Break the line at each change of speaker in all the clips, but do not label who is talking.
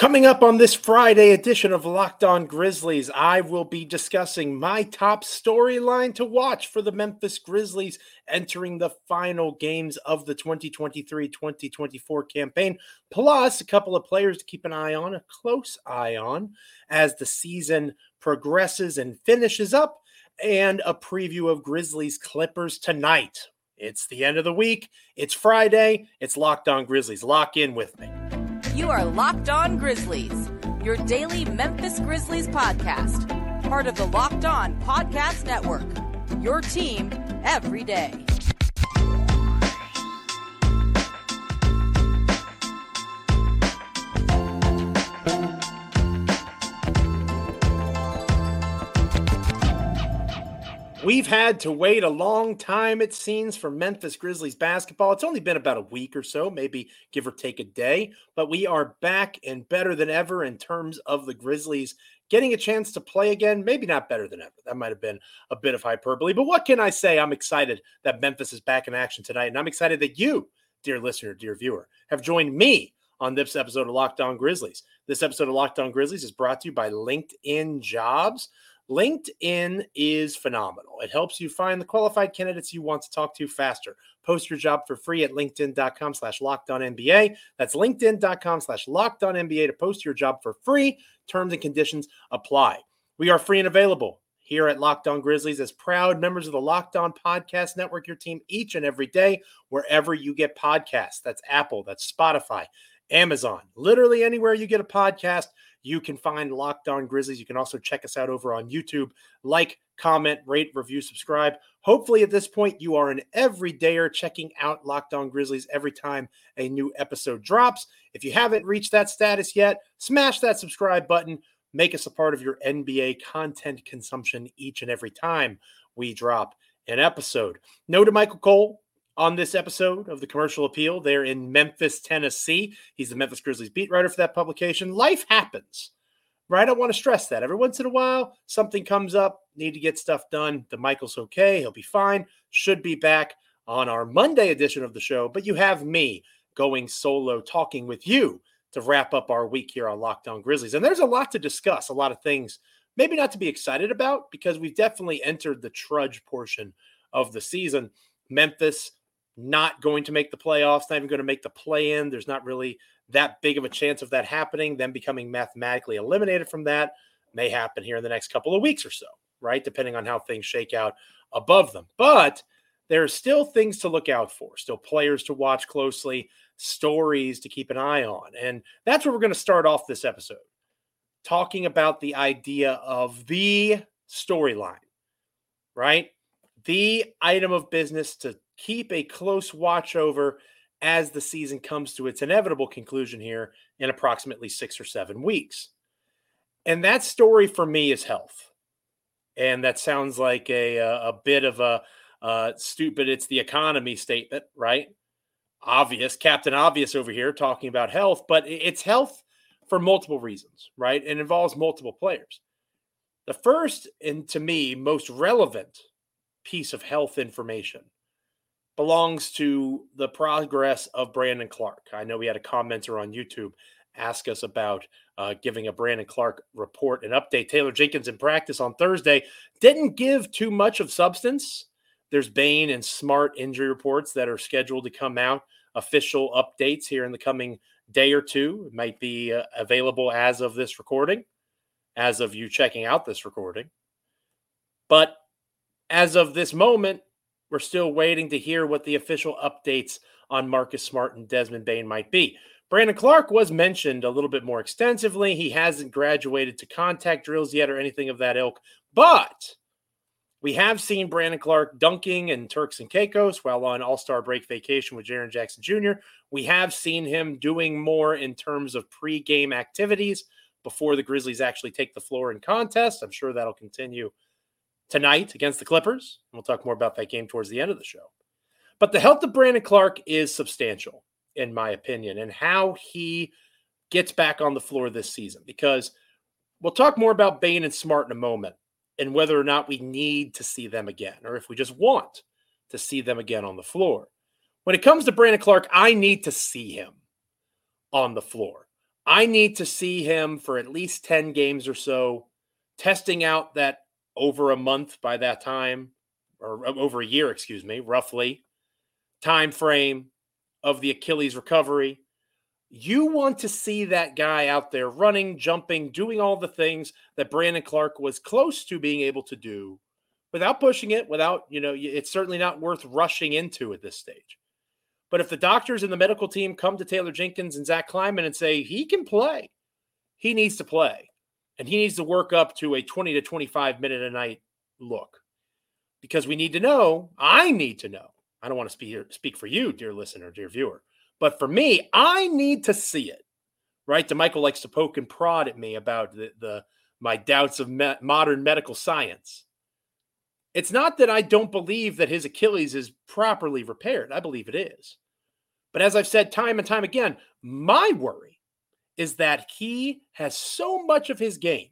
Coming up on this Friday edition of Locked On Grizzlies, I will be discussing my top storyline to watch for the Memphis Grizzlies entering the final games of the 2023 2024 campaign, plus a couple of players to keep an eye on, a close eye on as the season progresses and finishes up, and a preview of Grizzlies Clippers tonight. It's the end of the week, it's Friday, it's Locked On Grizzlies. Lock in with me.
You are Locked On Grizzlies, your daily Memphis Grizzlies podcast, part of the Locked On Podcast Network. Your team every day.
We've had to wait a long time, it seems, for Memphis Grizzlies basketball. It's only been about a week or so, maybe give or take a day, but we are back and better than ever in terms of the Grizzlies getting a chance to play again. Maybe not better than ever. That might have been a bit of hyperbole, but what can I say? I'm excited that Memphis is back in action tonight, and I'm excited that you, dear listener, dear viewer, have joined me on this episode of Locked On Grizzlies. This episode of Locked On Grizzlies is brought to you by LinkedIn Jobs. LinkedIn is phenomenal. It helps you find the qualified candidates you want to talk to faster. Post your job for free at linkedin.com slash NBA. That's linkedin.com slash NBA to post your job for free. Terms and conditions apply. We are free and available here at Locked On Grizzlies as proud members of the Locked On Podcast Network, your team each and every day, wherever you get podcasts. That's Apple, that's Spotify, Amazon, literally anywhere you get a podcast you can find Locked On Grizzlies. You can also check us out over on YouTube. Like, comment, rate, review, subscribe. Hopefully, at this point, you are an everydayer checking out Locked On Grizzlies every time a new episode drops. If you haven't reached that status yet, smash that subscribe button. Make us a part of your NBA content consumption each and every time we drop an episode. No DeMichael Cole on this episode of the Commercial Appeal. They're in Memphis, Tennessee. He's the Memphis Grizzlies beat writer for that publication. Life happens, right? I want to stress that. Every once in a while, something comes up, need to get stuff done. DeMichael's okay. He'll be fine. Should be back on our Monday edition of the show. But you have me going solo, talking with you to wrap up our week here on Locked On Grizzlies. And there's a lot to discuss, a lot of things maybe not to be excited about because we've definitely entered the trudge portion of the season. Memphis not going to make the playoffs, not even going to make the play in. There's not really that big of a chance of that happening. Them becoming mathematically eliminated from that may happen here in the next couple of weeks or so, right? Depending on how things shake out above them. But there are still things to look out for, still players to watch closely, stories to keep an eye on. And that's where we're going to start off this episode talking about the idea of the storyline, right? The item of business to keep a close watch over as the season comes to its inevitable conclusion here in approximately six or seven weeks. And that story for me is health. And that sounds like a, a, bit of a uh, stupid, it's the economy statement, right? Obvious, Captain Obvious over here talking about health, but it's health for multiple reasons, right? It involves multiple players. The first, and to me, most relevant piece of health information belongs to the progress of Brandon Clarke. I know we had a commenter on YouTube ask us about uh, giving a Brandon Clarke report and update. Taylor Jenkins in practice on Thursday didn't give too much of substance. There's Bane and Smart injury reports that are scheduled to come out, official updates here in the coming day or two. It might be uh, available as of this recording, as of you checking out this recording. But as of this moment, we're still waiting to hear what the official updates on Marcus Smart and Desmond Bane might be. Brandon Clarke was mentioned a little bit more extensively. He hasn't graduated to contact drills yet or anything of that ilk, but we have seen Brandon Clarke dunking and Turks and Caicos while on All Star break vacation with Jaren Jackson Jr. We have seen him doing more in terms of pre-game activities before the Grizzlies actually take the floor in contest. I'm sure that'll continue tonight against the Clippers. We'll talk more about that game towards the end of the show. But the health of Brandon Clarke is substantial, in my opinion, and how he gets back on the floor this season. Because we'll talk more about Bane and Smart in a moment and whether or not we need to see them again or if we just want to see them again on the floor. When it comes to Brandon Clarke, I need to see him on the floor. I need to see him for at least 10 games or so, testing out that over a month by that time, or over a year, excuse me, roughly, time frame of the Achilles recovery. You want to see that guy out there running, jumping, doing all the things that Brandon Clarke was close to being able to do without pushing it, without, you know, it's certainly not worth rushing into at this stage. But if the doctors and the medical team come to Taylor Jenkins and Zach Kleiman and say he can play, he needs to play. And he needs to work up to a 20 to 25 minute a night look. Because we need to know, I need to know. I don't want to speak, speak for you, dear listener, dear viewer. But for me, I need to see it. Right? DeMichael likes to poke and prod at me about the, the my doubts of me- modern medical science. It's not that I don't believe that his Achilles is properly repaired. I believe it is. But as I've said time and time again, my worry is that he has so much of his game,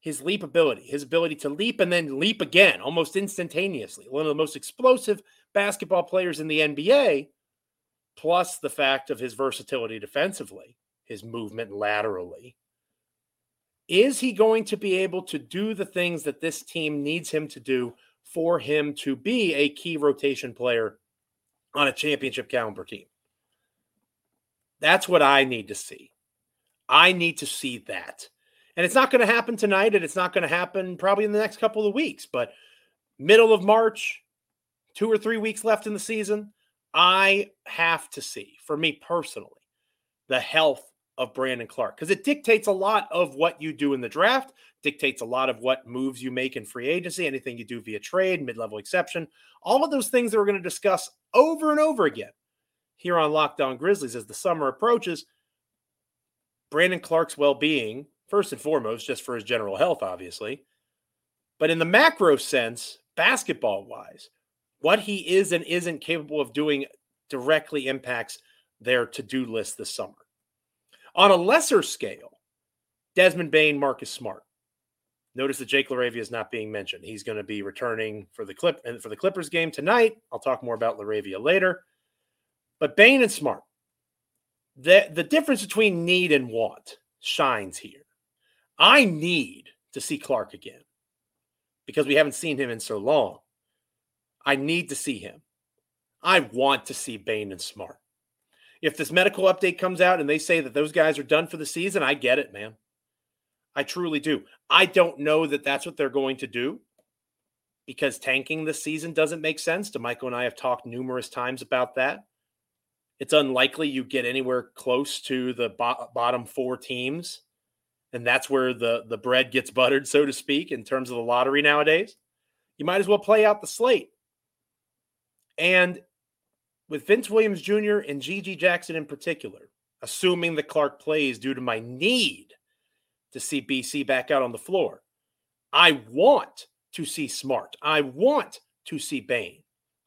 his leap ability, his ability to leap and then leap again almost instantaneously, one of the most explosive basketball players in the NBA, plus the fact of his versatility defensively, his movement laterally. Is he going to be able to do the things that this team needs him to do for him to be a key rotation player on a championship caliber team? That's what I need to see. I need to see that. And it's not going to happen tonight, and it's not going to happen probably in the next couple of weeks, but middle of March, two or three weeks left in the season, I have to see, for me personally, the health of Brandon Clarke because it dictates a lot of what you do in the draft, dictates a lot of what moves you make in free agency, anything you do via trade, mid level exception, all of those things that we're going to discuss over and over again here on Locked On Grizzlies as the summer approaches. Brandon Clarke's well being, first and foremost, just for his general health, obviously, but in the macro sense, basketball wise, what he is and isn't capable of doing directly impacts their to do list this summer. On a lesser scale, Desmond Bane, Marcus Smart. Notice that Jake LaRavia is not being mentioned. He's going to be returning for the clip and for the Clippers game tonight. I'll talk more about LaRavia later. But Bane and Smart, the, the difference between need and want shines here. I need to see Clarke again because we haven't seen him in so long. I need to see him. I want to see Bane and Smart. If this medical update comes out and they say that those guys are done for the season, I get it, man. I truly do. I don't know that that's what they're going to do because tanking this season doesn't make sense. DeMichael and I have talked numerous times about that. It's unlikely you get anywhere close to the bo- bottom four teams, and that's where the the bread gets buttered, so to speak, in terms of the lottery nowadays. You might as well play out the slate. And with Vince Williams Jr. and GG Jackson in particular, assuming that Clarke plays due to my need to see BC back out on the floor, I want to see Smart. I want to see Bane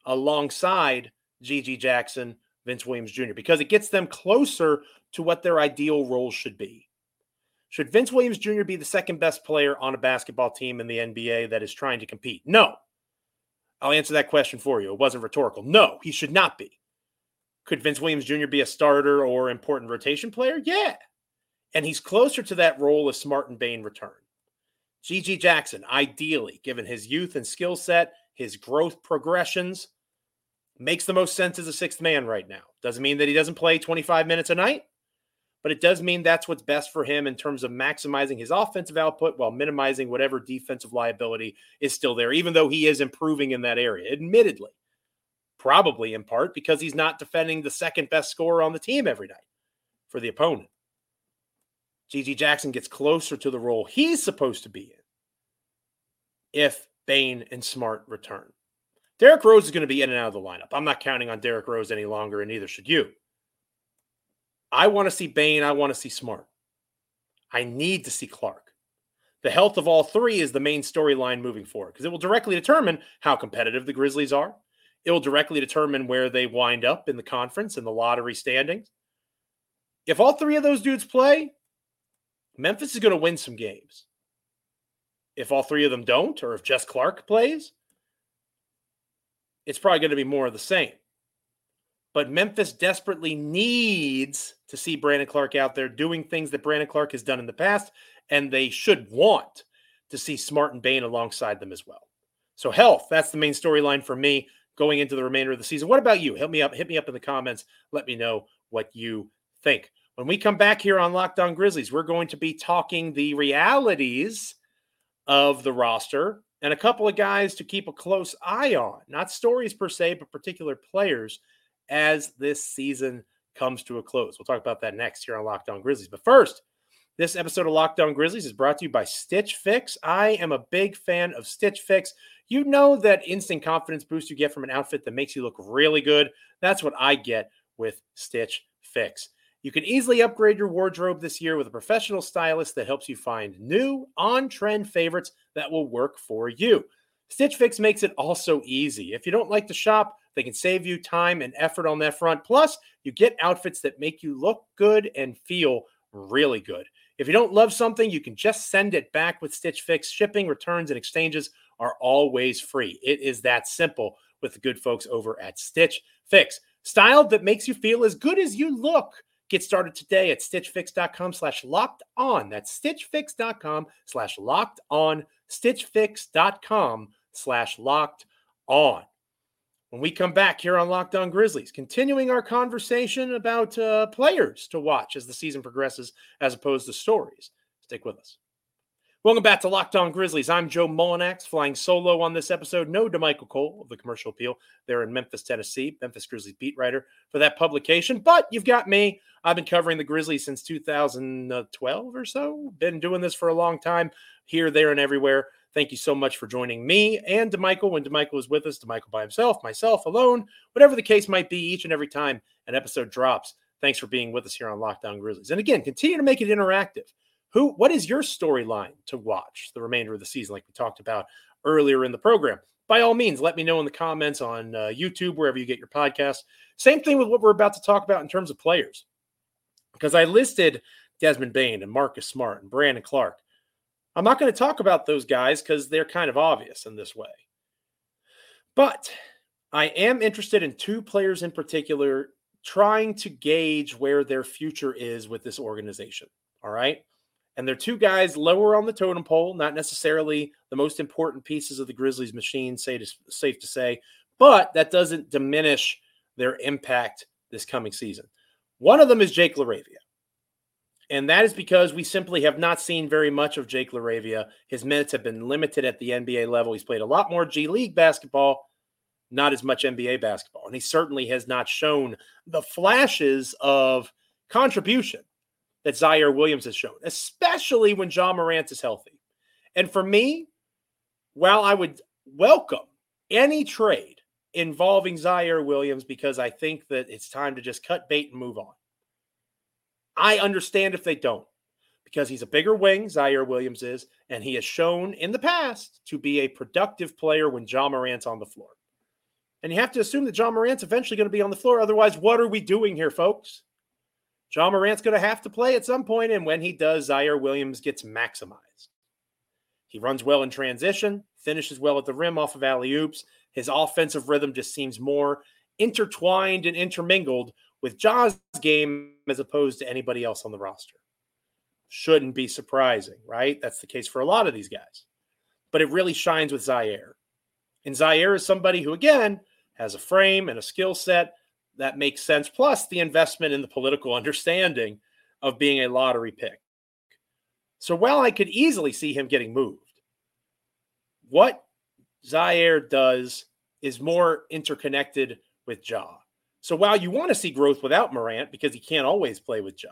alongside GG Jackson, Vince Williams Jr., because it gets them closer to what their ideal role should be. Should Vince Williams Jr. be the second best player on a basketball team in the NBA that is trying to compete? No. I'll answer that question for you. It wasn't rhetorical. No, he should not be. Could Vince Williams Jr. be a starter or important rotation player? Yeah. And he's closer to that role as Smart and Bane return. GG Jackson, ideally, given his youth and skill set, his growth progressions, makes the most sense as a sixth man right now. Doesn't mean that he doesn't play 25 minutes a night, but it does mean that's what's best for him in terms of maximizing his offensive output while minimizing whatever defensive liability is still there, even though he is improving in that area, admittedly. Probably in part because he's not defending the second best scorer on the team every night for the opponent. GG Jackson gets closer to the role he's supposed to be in if Bane and Smart return. Derrick Rose is going to be in and out of the lineup. I'm not counting on Derrick Rose any longer, and neither should you. I want to see Bane. I want to see Smart. I need to see Clarke. The health of all three is the main storyline moving forward because it will directly determine how competitive the Grizzlies are. It will directly determine where they wind up in the conference and the lottery standings. If all three of those dudes play, Memphis is going to win some games. If all three of them don't, or if just Clarke plays, it's probably going to be more of the same. but Memphis desperately needs to see Brandon Clarke out there doing things that Brandon Clarke has done in the past, and they should want to see Smart and Bane alongside them as well. So health, that's the main storyline for me going into the remainder of the season. What about you? Hit me up, hit me up in the comments. Let me know what you think. When we come back here on Locked On Grizzlies, we're going to be talking the realities of the roster and a couple of guys to keep a close eye on. Not stories per se, but particular players as this season comes to a close. We'll talk about that next here on Locked On Grizzlies. But first, this episode of Locked On Grizzlies is brought to you by Stitch Fix. I am a big fan of Stitch Fix. You know that instant confidence boost you get from an outfit that makes you look really good. That's what I get with Stitch Fix. You can easily upgrade your wardrobe this year with a professional stylist that helps you find new, on trend favorites that will work for you. Stitch Fix makes it also easy. If you don't like to shop, they can save you time and effort on that front. Plus, you get outfits that make you look good and feel really good. If you don't love something, you can just send it back with Stitch Fix. Shipping, returns, and exchanges are always free. It is that simple with the good folks over at Stitch Fix. Style that makes you feel as good as you look. Get started today at stitchfix.com slash locked on. That's stitchfix.com slash locked on. Stitchfix.com slash locked on. When we come back here on Locked On Grizzlies, continuing our conversation about uh, players to watch as the season progresses as opposed to stories. Stick with us. Welcome back to Locked On Grizzlies. I'm Joe Mullinax, flying solo on this episode. No DeMichael Cole of the Commercial Appeal there in Memphis, Tennessee, Memphis Grizzlies beat writer for that publication. But you've got me. I've been covering the Grizzlies since 2012 or so. Been doing this for a long time, here, there, and everywhere. Thank you so much for joining me and DeMichael when DeMichael is with us, DeMichael by himself, myself alone, whatever the case might be, each and every time an episode drops. Thanks for being with us here on Locked On Grizzlies. And again, continue to make it interactive. Who, what is your storyline to watch the remainder of the season, like we talked about earlier in the program? By all means, let me know in the comments on uh, YouTube, wherever you get your podcast. Same thing with what we're about to talk about in terms of players, because I listed Desmond Bane and Marcus Smart and Brandon Clarke. I'm not going to talk about those guys because they're kind of obvious in this way. But I am interested in two players in particular, trying to gauge where their future is with this organization. All right. And they're two guys lower on the totem pole, not necessarily the most important pieces of the Grizzlies machine, say to, safe to say, but that doesn't diminish their impact this coming season. One of them is Jake LaRavia. And that is because we simply have not seen very much of Jake LaRavia. His minutes have been limited at the NBA level. He's played a lot more G League basketball, not as much NBA basketball. And he certainly has not shown the flashes of contribution that Ziaire Williams has shown, especially when Ja Morant is healthy. And for me, while I would welcome any trade involving Ziaire Williams because I think that it's time to just cut bait and move on. I understand if they don't because he's a bigger wing, Ziaire Williams is, and he has shown in the past to be a productive player when Ja Morant's on the floor. And you have to assume that Ja Morant's eventually going to be on the floor. Otherwise, what are we doing here, folks? Ja Morant's going to have to play at some point, and when he does, Ziaire Williams gets maximized. He runs well in transition, finishes well at the rim off of alley oops. His offensive rhythm just seems more intertwined and intermingled with Ja's game as opposed to anybody else on the roster. Shouldn't be surprising, right? That's the case for a lot of these guys. But it really shines with Ziaire. And Ziaire is somebody who, again, has a frame and a skill set that makes sense. Plus, the investment in the political understanding of being a lottery pick. So, while I could easily see him getting moved, what Ziaire does is more interconnected with Ja. So, while you want to see growth without Morant because he can't always play with Ja,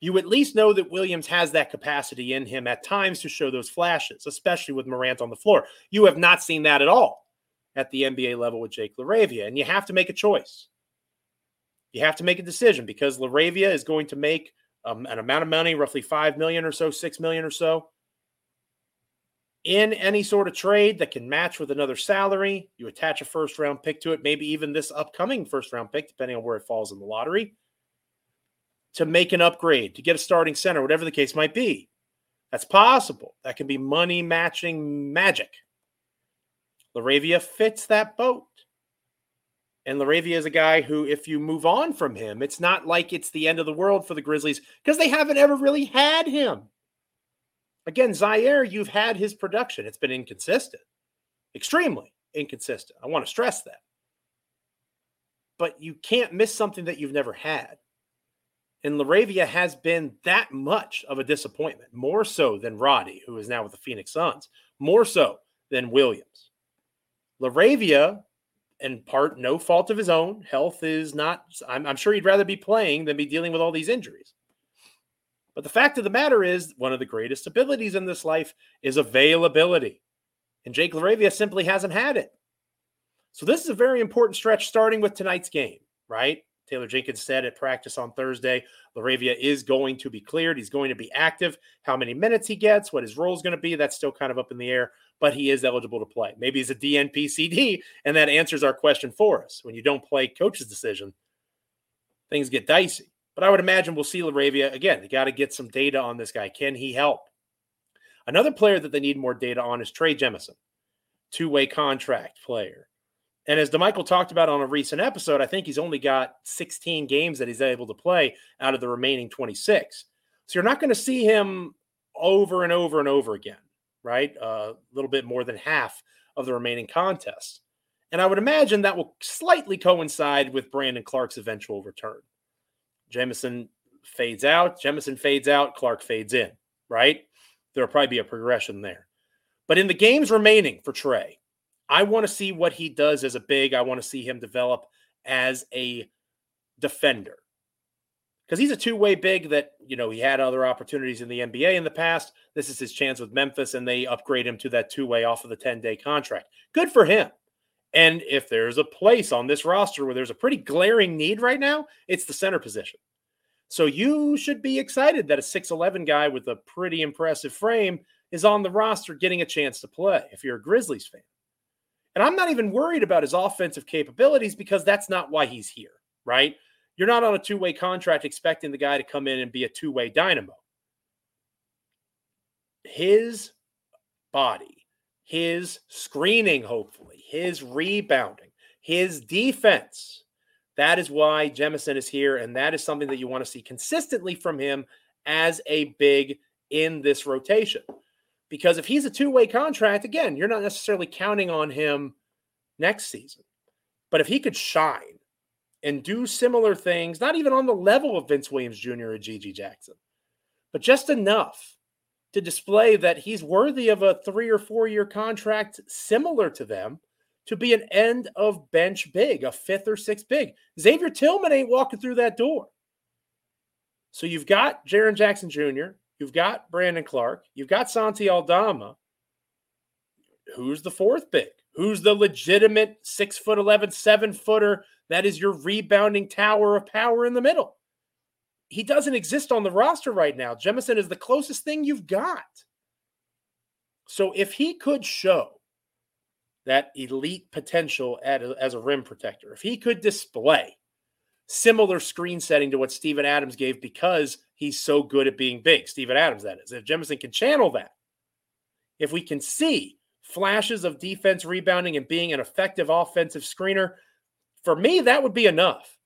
you at least know that Williams has that capacity in him at times to show those flashes, especially with Morant on the floor. You have not seen that at all at the NBA level with Jake LaRavia, and you have to make a choice you have to make a decision because LaRavia is going to make um, an amount of money, roughly five million or so, six million or so, in any sort of trade that can match with another salary. You attach a first round pick to it, maybe even this upcoming first round pick, depending on where it falls in the lottery, to make an upgrade, to get a starting center, whatever the case might be. That's possible. That can be money matching magic. LaRavia fits that boat. And LaRavia is a guy who, if you move on from him, it's not like it's the end of the world for the Grizzlies because they haven't ever really had him. Again, Ziaire, you've had his production. It's been inconsistent, extremely inconsistent. I want to stress that. But you can't miss something that you've never had. And LaRavia has been that much of a disappointment, more so than Roddy, who is now with the Phoenix Suns, more so than Williams. LaRavia in part no fault of his own. Health is not, I'm, I'm, sure he'd rather be playing than be dealing with all these injuries. But the fact of the matter is, one of the greatest abilities in this life is availability. And Jake LaRavia simply hasn't had it. So this is a very important stretch starting with tonight's game, right? Taylor Jenkins said at practice on Thursday, LaRavia is going to be cleared. He's going to be active. How many minutes he gets, what his role is going to be, that's still kind of up in the air but he is eligible to play. Maybe he's a DNP and that answers our question for us. When you don't play coach's decision, things get dicey. But I would imagine we'll see LaRavia again. They got to get some data on this guy. Can he help? Another player that they need more data on is Trey Jemison, two way contract player. And as DeMichael talked about on a recent episode, I think he's only got 16 games that he's able to play out of the remaining 26. So you're not going to see him over and over and over again right? A uh, little bit more than half of the remaining contests. And I would imagine that will slightly coincide with Brandon Clarke's eventual return. Jemison fades out, Jemison fades out, Clarke fades in, right? There'll probably be a progression there. But in the games remaining for Trey, I want to see what he does as a big. I want to see him develop as a defender because he's a two-way big that you know he had other opportunities in the NBA in the past. This is his chance with Memphis, and they upgrade him to that two-way off of the 10-day contract. Good for him. And if there's a place on this roster where there's a pretty glaring need right now, it's the center position. So you should be excited that a 6'11 guy with a pretty impressive frame is on the roster getting a chance to play if you're a Grizzlies fan. And I'm not even worried about his offensive capabilities because that's not why he's here, right? You're not on a two way contract expecting the guy to come in and be a two way dynamo. His body, his screening, hopefully, his rebounding, his defense. That is why Jemison is here. And that is something that you want to see consistently from him as a big in this rotation. Because if he's a two way contract, again, you're not necessarily counting on him next season. But if he could shine and do similar things, not even on the level of Vince Williams Jr. or GG Jackson, but just enough to display that he's worthy of a three or four year contract similar to them to be an end of bench big, a fifth or sixth big. Xavier Tillman ain't walking through that door. So you've got Jaren Jackson Jr., you've got Brandon Clarke, you've got Santi Aldama. Who's the fourth big? Who's the legitimate six foot 11, seven footer that is your rebounding tower of power in the middle. He doesn't exist on the roster right now. Jemison is the closest thing you've got. So if he could show that elite potential at, as a rim protector, if he could display similar screen setting to what Steven Adams gave because he's so good at being big, Steven Adams, that is, if Jemison can channel that, if we can see flashes of defense rebounding and being an effective offensive screener, for me, that would be enough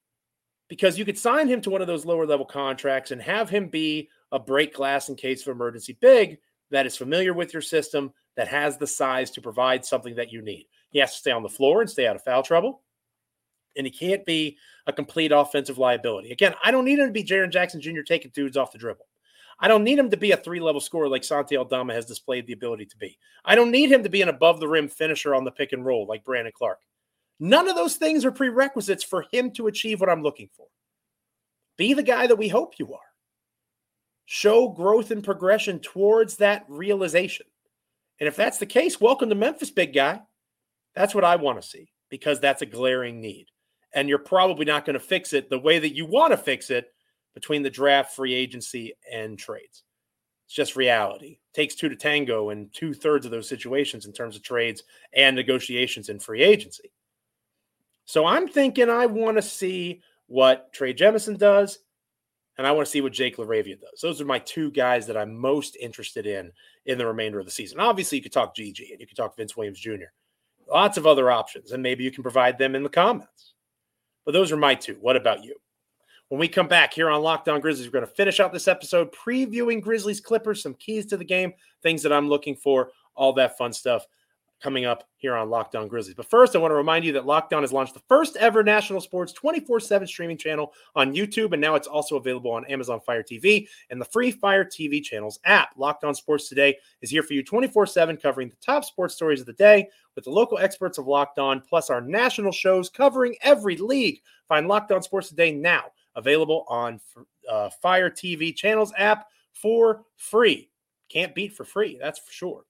because you could sign him to one of those lower level contracts and have him be a break glass in case of emergency big that is familiar with your system, that has the size to provide something that you need. He has to stay on the floor and stay out of foul trouble. And he can't be a complete offensive liability. Again, I don't need him to be Jaren Jackson Jr. taking dudes off the dribble. I don't need him to be a three level scorer like Santi Aldama has displayed the ability to be. I don't need him to be an above the rim finisher on the pick and roll like Brandon Clarke. None of those things are prerequisites for him to achieve what I'm looking for. Be the guy that we hope you are. Show growth and progression towards that realization. And if that's the case, welcome to Memphis, big guy. That's what I want to see because that's a glaring need. And you're probably not going to fix it the way that you want to fix it between the draft, free agency, and trades. It's just reality. It takes two to tango in two thirds of those situations in terms of trades and negotiations and free agency. So I'm thinking I want to see what Trey Jemison does, and I want to see what Jake LaRavia does. Those are my two guys that I'm most interested in in the remainder of the season. Obviously, you could talk GG and you could talk Vince Williams Jr. Lots of other options, and maybe you can provide them in the comments. But those are my two. What about you? When we come back here on Locked On Grizzlies, we're going to finish out this episode previewing Grizzlies Clippers, some keys to the game, things that I'm looking for, all that fun stuff coming up here on Locked On Grizzlies. But first, I want to remind you that Locked On has launched the first ever national sports 24 7 streaming channel on YouTube, and now it's also available on Amazon Fire TV and the free Fire TV channels app. Locked On Sports Today is here for you 24 7, covering the top sports stories of the day with the local experts of Locked On, plus our national shows covering every league. Find Locked On Sports Today now, available on uh, Fire TV channels app for free. Can't beat for free, that's for sure.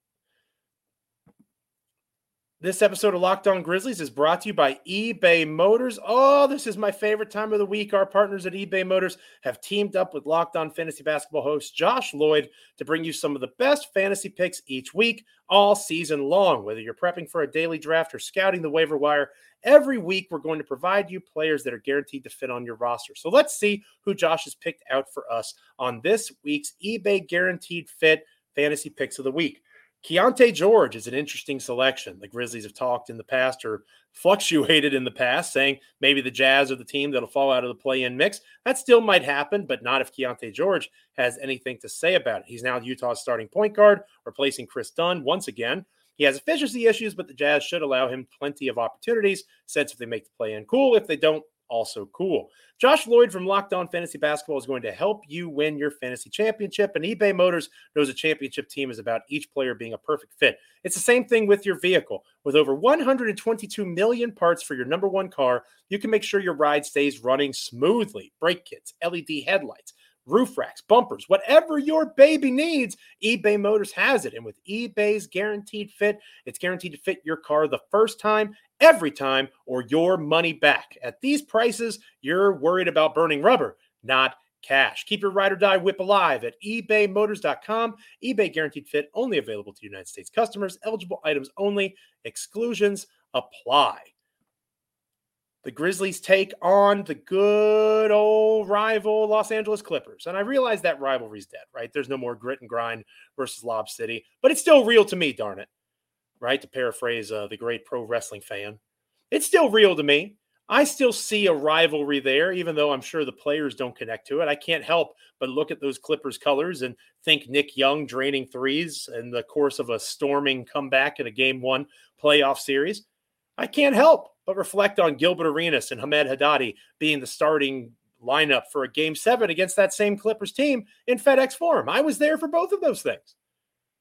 This episode of Locked On Grizzlies is brought to you by eBay Motors. Oh, this is my favorite time of the week. Our partners at eBay Motors have teamed up with Locked On Fantasy Basketball host Josh Lloyd to bring you some of the best fantasy picks each week, all season long. Whether you're prepping for a daily draft or scouting the waiver wire, every week we're going to provide you players that are guaranteed to fit on your roster. So let's see who Josh has picked out for us on this week's eBay Guaranteed Fit Fantasy Picks of the Week. Keyonte George is an interesting selection. The Grizzlies have talked in the past or fluctuated in the past, saying maybe the Jazz are the team that'll fall out of the play in mix. That still might happen, but not if Keyonte George has anything to say about it. He's now Utah's starting point guard, replacing Kris Dunn once again. He has efficiency issues, but the Jazz should allow him plenty of opportunities. Since if they make the play in, cool. If they don't, also cool. Josh Lloyd from Locked On Fantasy Basketball is going to help you win your fantasy championship. And eBay Motors knows a championship team is about each player being a perfect fit. It's the same thing with your vehicle. With over 122 million parts for your number one car, you can make sure your ride stays running smoothly. Brake kits, LED headlights, roof racks, bumpers, whatever your baby needs, eBay Motors has it. And with eBay's guaranteed fit, it's guaranteed to fit your car the first time, every time, or your money back. At these prices, you're worried about burning rubber, not cash. Keep your ride or die whip alive at ebaymotors.com. eBay guaranteed fit only available to United States customers. Eligible items only. Exclusions apply the Grizzlies take on the good old rival Los Angeles Clippers. And I realize that rivalry's dead, right? There's no more grit and grind versus Lob City, but it's still real to me, darn it. Right? To paraphrase uh, the great pro wrestling fan, it's still real to me. I still see a rivalry there, even though I'm sure the players don't connect to it. I can't help but look at those Clippers colors and think Nick Young draining threes in the course of a storming comeback in a game one playoff series. I can't help but reflect on Gilbert Arenas and Hamed Haddadi being the starting lineup for a game seven against that same Clippers team in FedEx Forum. I was there for both of those things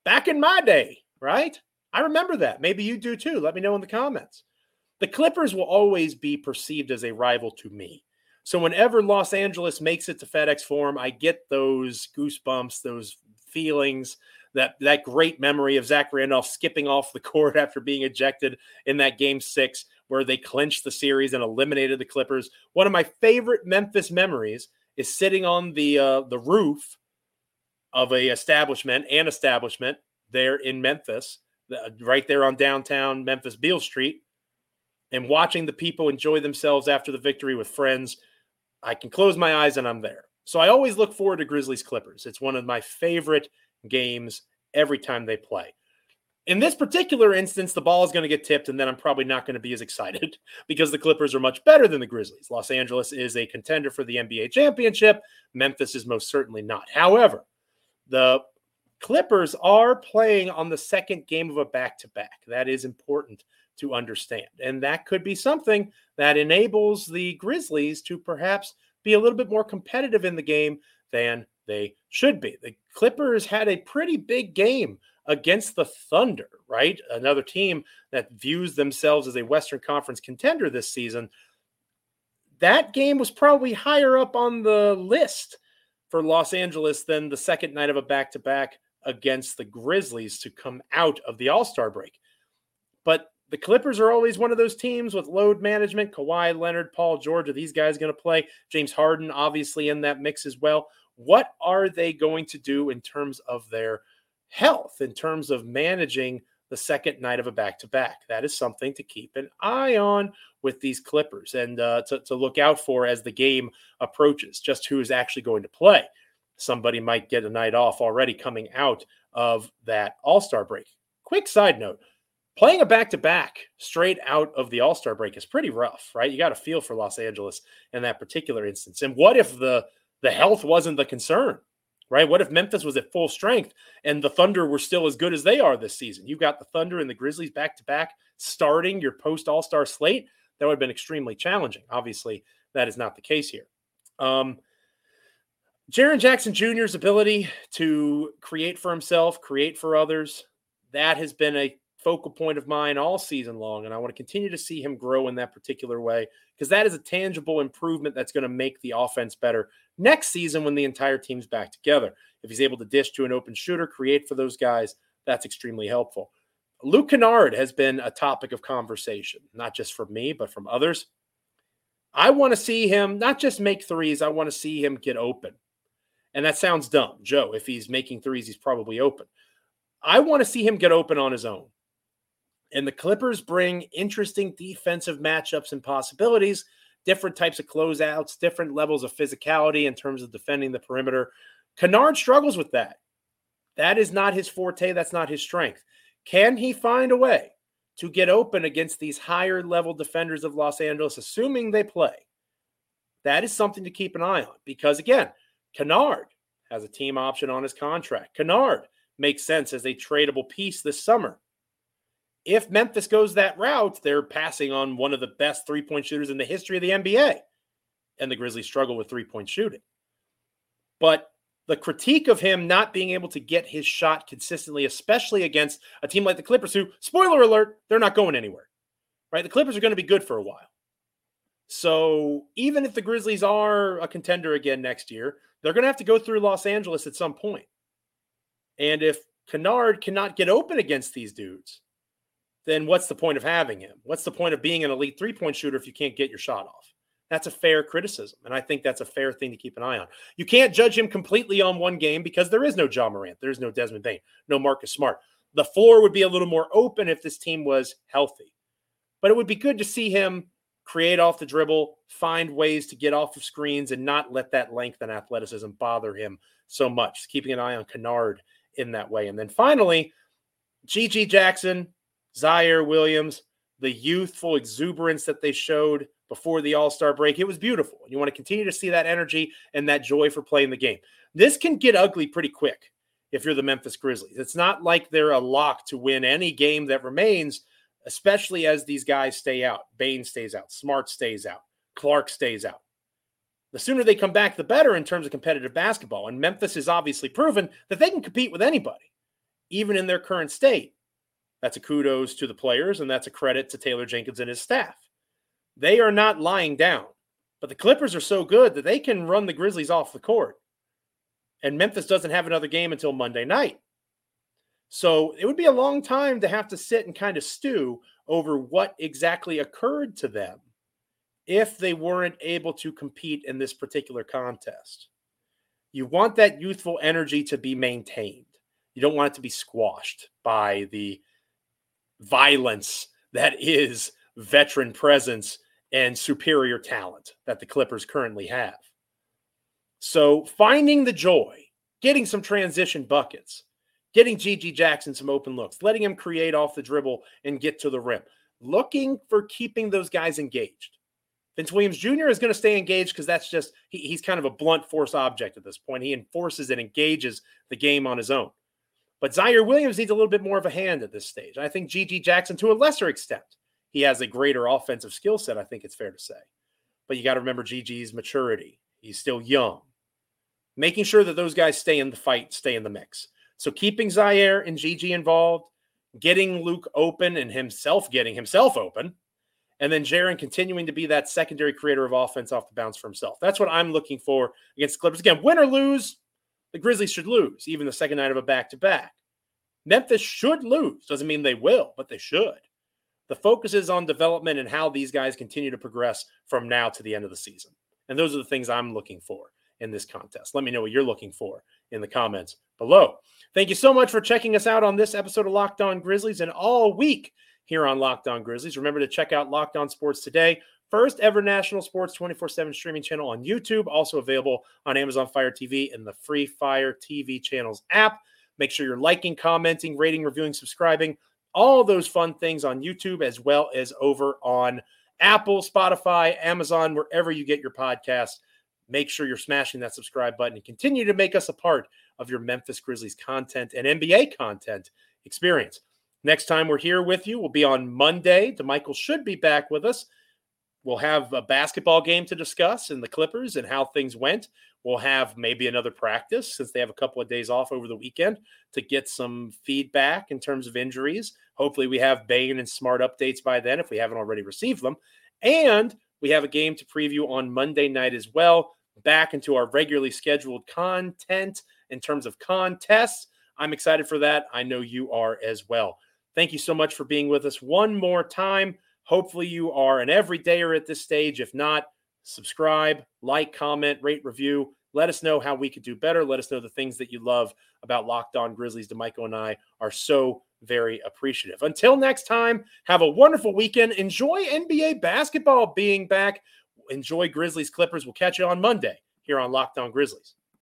back in my day, right? I remember that. Maybe you do too. Let me know in the comments. The Clippers will always be perceived as a rival to me. So whenever Los Angeles makes it to FedEx Forum, I get those goosebumps, those feelings, that that great memory of Zach Randolph skipping off the court after being ejected in that game six where they clinched the series and eliminated the Clippers. One of my favorite Memphis memories is sitting on the uh, the roof of a establishment, an establishment there in Memphis, right there on downtown Memphis Beale Street, and watching the people enjoy themselves after the victory with friends. I can close my eyes and I'm there. So I always look forward to Grizzlies Clippers. It's one of my favorite games every time they play. In this particular instance, the ball is going to get tipped, and then I'm probably not going to be as excited because the Clippers are much better than the Grizzlies. Los Angeles is a contender for the NBA championship. Memphis is most certainly not. However, the Clippers are playing on the second game of a back to back. That is important to understand. And that could be something that enables the Grizzlies to perhaps be a little bit more competitive in the game than they should be. The Clippers had a pretty big game against the Thunder, right? Another team that views themselves as a Western Conference contender this season. That game was probably higher up on the list for Los Angeles than the second night of a back to back against the Grizzlies to come out of the All Star break. But the Clippers are always one of those teams with load management. Kawhi Leonard, Paul George, are these guys going to play? James Harden, obviously, in that mix as well. What are they going to do in terms of their health in terms of managing the second night of a back to back. That is something to keep an eye on with these Clippers and uh, to, to look out for as the game approaches, just who is actually going to play. Somebody might get a night off already coming out of that All Star break. Quick side note playing a back to back straight out of the All Star break is pretty rough, right? You got to feel for Los Angeles in that particular instance. And what if the the health wasn't the concern, right? What if Memphis was at full strength and the Thunder were still as good as they are this season? You've got the Thunder and the Grizzlies back to back starting your post All Star slate. That would have been extremely challenging. Obviously, that is not the case here. Um, Jaren Jackson Jr.'s ability to create for himself, create for others, that has been a focal point of mine all season long. And I want to continue to see him grow in that particular way because that is a tangible improvement that's going to make the offense better next season when the entire team's back together. If he's able to dish to an open shooter, create for those guys, that's extremely helpful. Luke Kennard has been a topic of conversation, not just from me, but from others. I want to see him not just make threes, I want to see him get open. And that sounds dumb. Joe, if he's making threes, he's probably open. I want to see him get open on his own. And the Clippers bring interesting defensive matchups and possibilities, different types of closeouts, different levels of physicality in terms of defending the perimeter. Kennard struggles with that. That is not his forte. That's not his strength. Can he find a way to get open against these higher level defenders of Los Angeles, assuming they play? That is something to keep an eye on because, again, Kennard has a team option on his contract. Kennard makes sense as a tradable piece this summer if Memphis goes that route, they're passing on one of the best three point shooters in the history of the NBA. And the Grizzlies struggle with three point shooting. But the critique of him not being able to get his shot consistently, especially against a team like the Clippers, who, spoiler alert, they're not going anywhere, right? The Clippers are going to be good for a while. So even if the Grizzlies are a contender again next year, they're going to have to go through Los Angeles at some point. And if Kennard cannot get open against these dudes, then what's the point of having him? What's the point of being an elite three point shooter if you can't get your shot off? That's a fair criticism. And I think that's a fair thing to keep an eye on. You can't judge him completely on one game because there is no Ja Morant, there's no Desmond Bane, no Marcus Smart. The floor would be a little more open if this team was healthy. But it would be good to see him create off the dribble, find ways to get off of screens, and not let that length and athleticism bother him so much. Keeping an eye on Kennard in that way. And then finally, GG Jackson, Ziaire Williams, the youthful exuberance that they showed before the All Star break. It was beautiful. You want to continue to see that energy and that joy for playing the game. This can get ugly pretty quick if you're the Memphis Grizzlies. It's not like they're a lock to win any game that remains, especially as these guys stay out. Bane stays out, Smart stays out, Clarke stays out. The sooner they come back, the better in terms of competitive basketball. And Memphis has obviously proven that they can compete with anybody, even in their current state. That's a kudos to the players, and that's a credit to Taylor Jenkins and his staff. They are not lying down, but the Clippers are so good that they can run the Grizzlies off the court. And Memphis doesn't have another game until Monday night. So it would be a long time to have to sit and kind of stew over what exactly occurred to them if they weren't able to compete in this particular contest. You want that youthful energy to be maintained. You don't want it to be squashed by the violence that is veteran presence and superior talent that the Clippers currently have. So finding the joy, getting some transition buckets, getting GG Jackson some open looks, letting him create off the dribble and get to the rim, looking for keeping those guys engaged. Vince Williams Jr. is going to stay engaged because that's just, he, he's kind of a blunt force object at this point. He enforces and engages the game on his own. But Ziaire Williams needs a little bit more of a hand at this stage. I think GG Jackson, to a lesser extent, he has a greater offensive skill set, I think it's fair to say. But you got to remember GG's maturity. He's still young. Making sure that those guys stay in the fight, stay in the mix. So keeping Ziaire and GG involved, getting Luke open and himself getting himself open, and then Jaren continuing to be that secondary creator of offense off the bounce for himself. That's what I'm looking for against the Clippers. Again, win or lose, the Grizzlies should lose, even the second night of a back to back. Memphis should lose. Doesn't mean they will, but they should. The focus is on development and how these guys continue to progress from now to the end of the season. And those are the things I'm looking for in this contest. Let me know what you're looking for in the comments below. Thank you so much for checking us out on this episode of Locked On Grizzlies and all week here on Locked On Grizzlies. Remember to check out Locked On Sports today First ever national sports 24 7 streaming channel on YouTube, also available on Amazon Fire TV and the free Fire TV channels app. Make sure you're liking, commenting, rating, reviewing, subscribing all those fun things on YouTube as well as over on Apple, Spotify, Amazon, wherever you get your podcasts. Make sure you're smashing that subscribe button and continue to make us a part of your Memphis Grizzlies content and NBA content experience. Next time we're here with you will be on Monday. DeMichael should be back with us. We'll have a basketball game to discuss and the Clippers and how things went. We'll have maybe another practice since they have a couple of days off over the weekend to get some feedback in terms of injuries. Hopefully, we have Bane and Smart updates by then if we haven't already received them. And we have a game to preview on Monday night as well. Back into our regularly scheduled content in terms of contests. I'm excited for that. I know you are as well. Thank you so much for being with us one more time. Hopefully, you are an everydayer at this stage. If not, subscribe, like, comment, rate, review. Let us know how we could do better. Let us know the things that you love about Locked On Grizzlies. DeMichael and I are so very appreciative. Until next time, have a wonderful weekend. Enjoy NBA basketball being back. Enjoy Grizzlies Clippers. We'll catch you on Monday here on Locked On Grizzlies.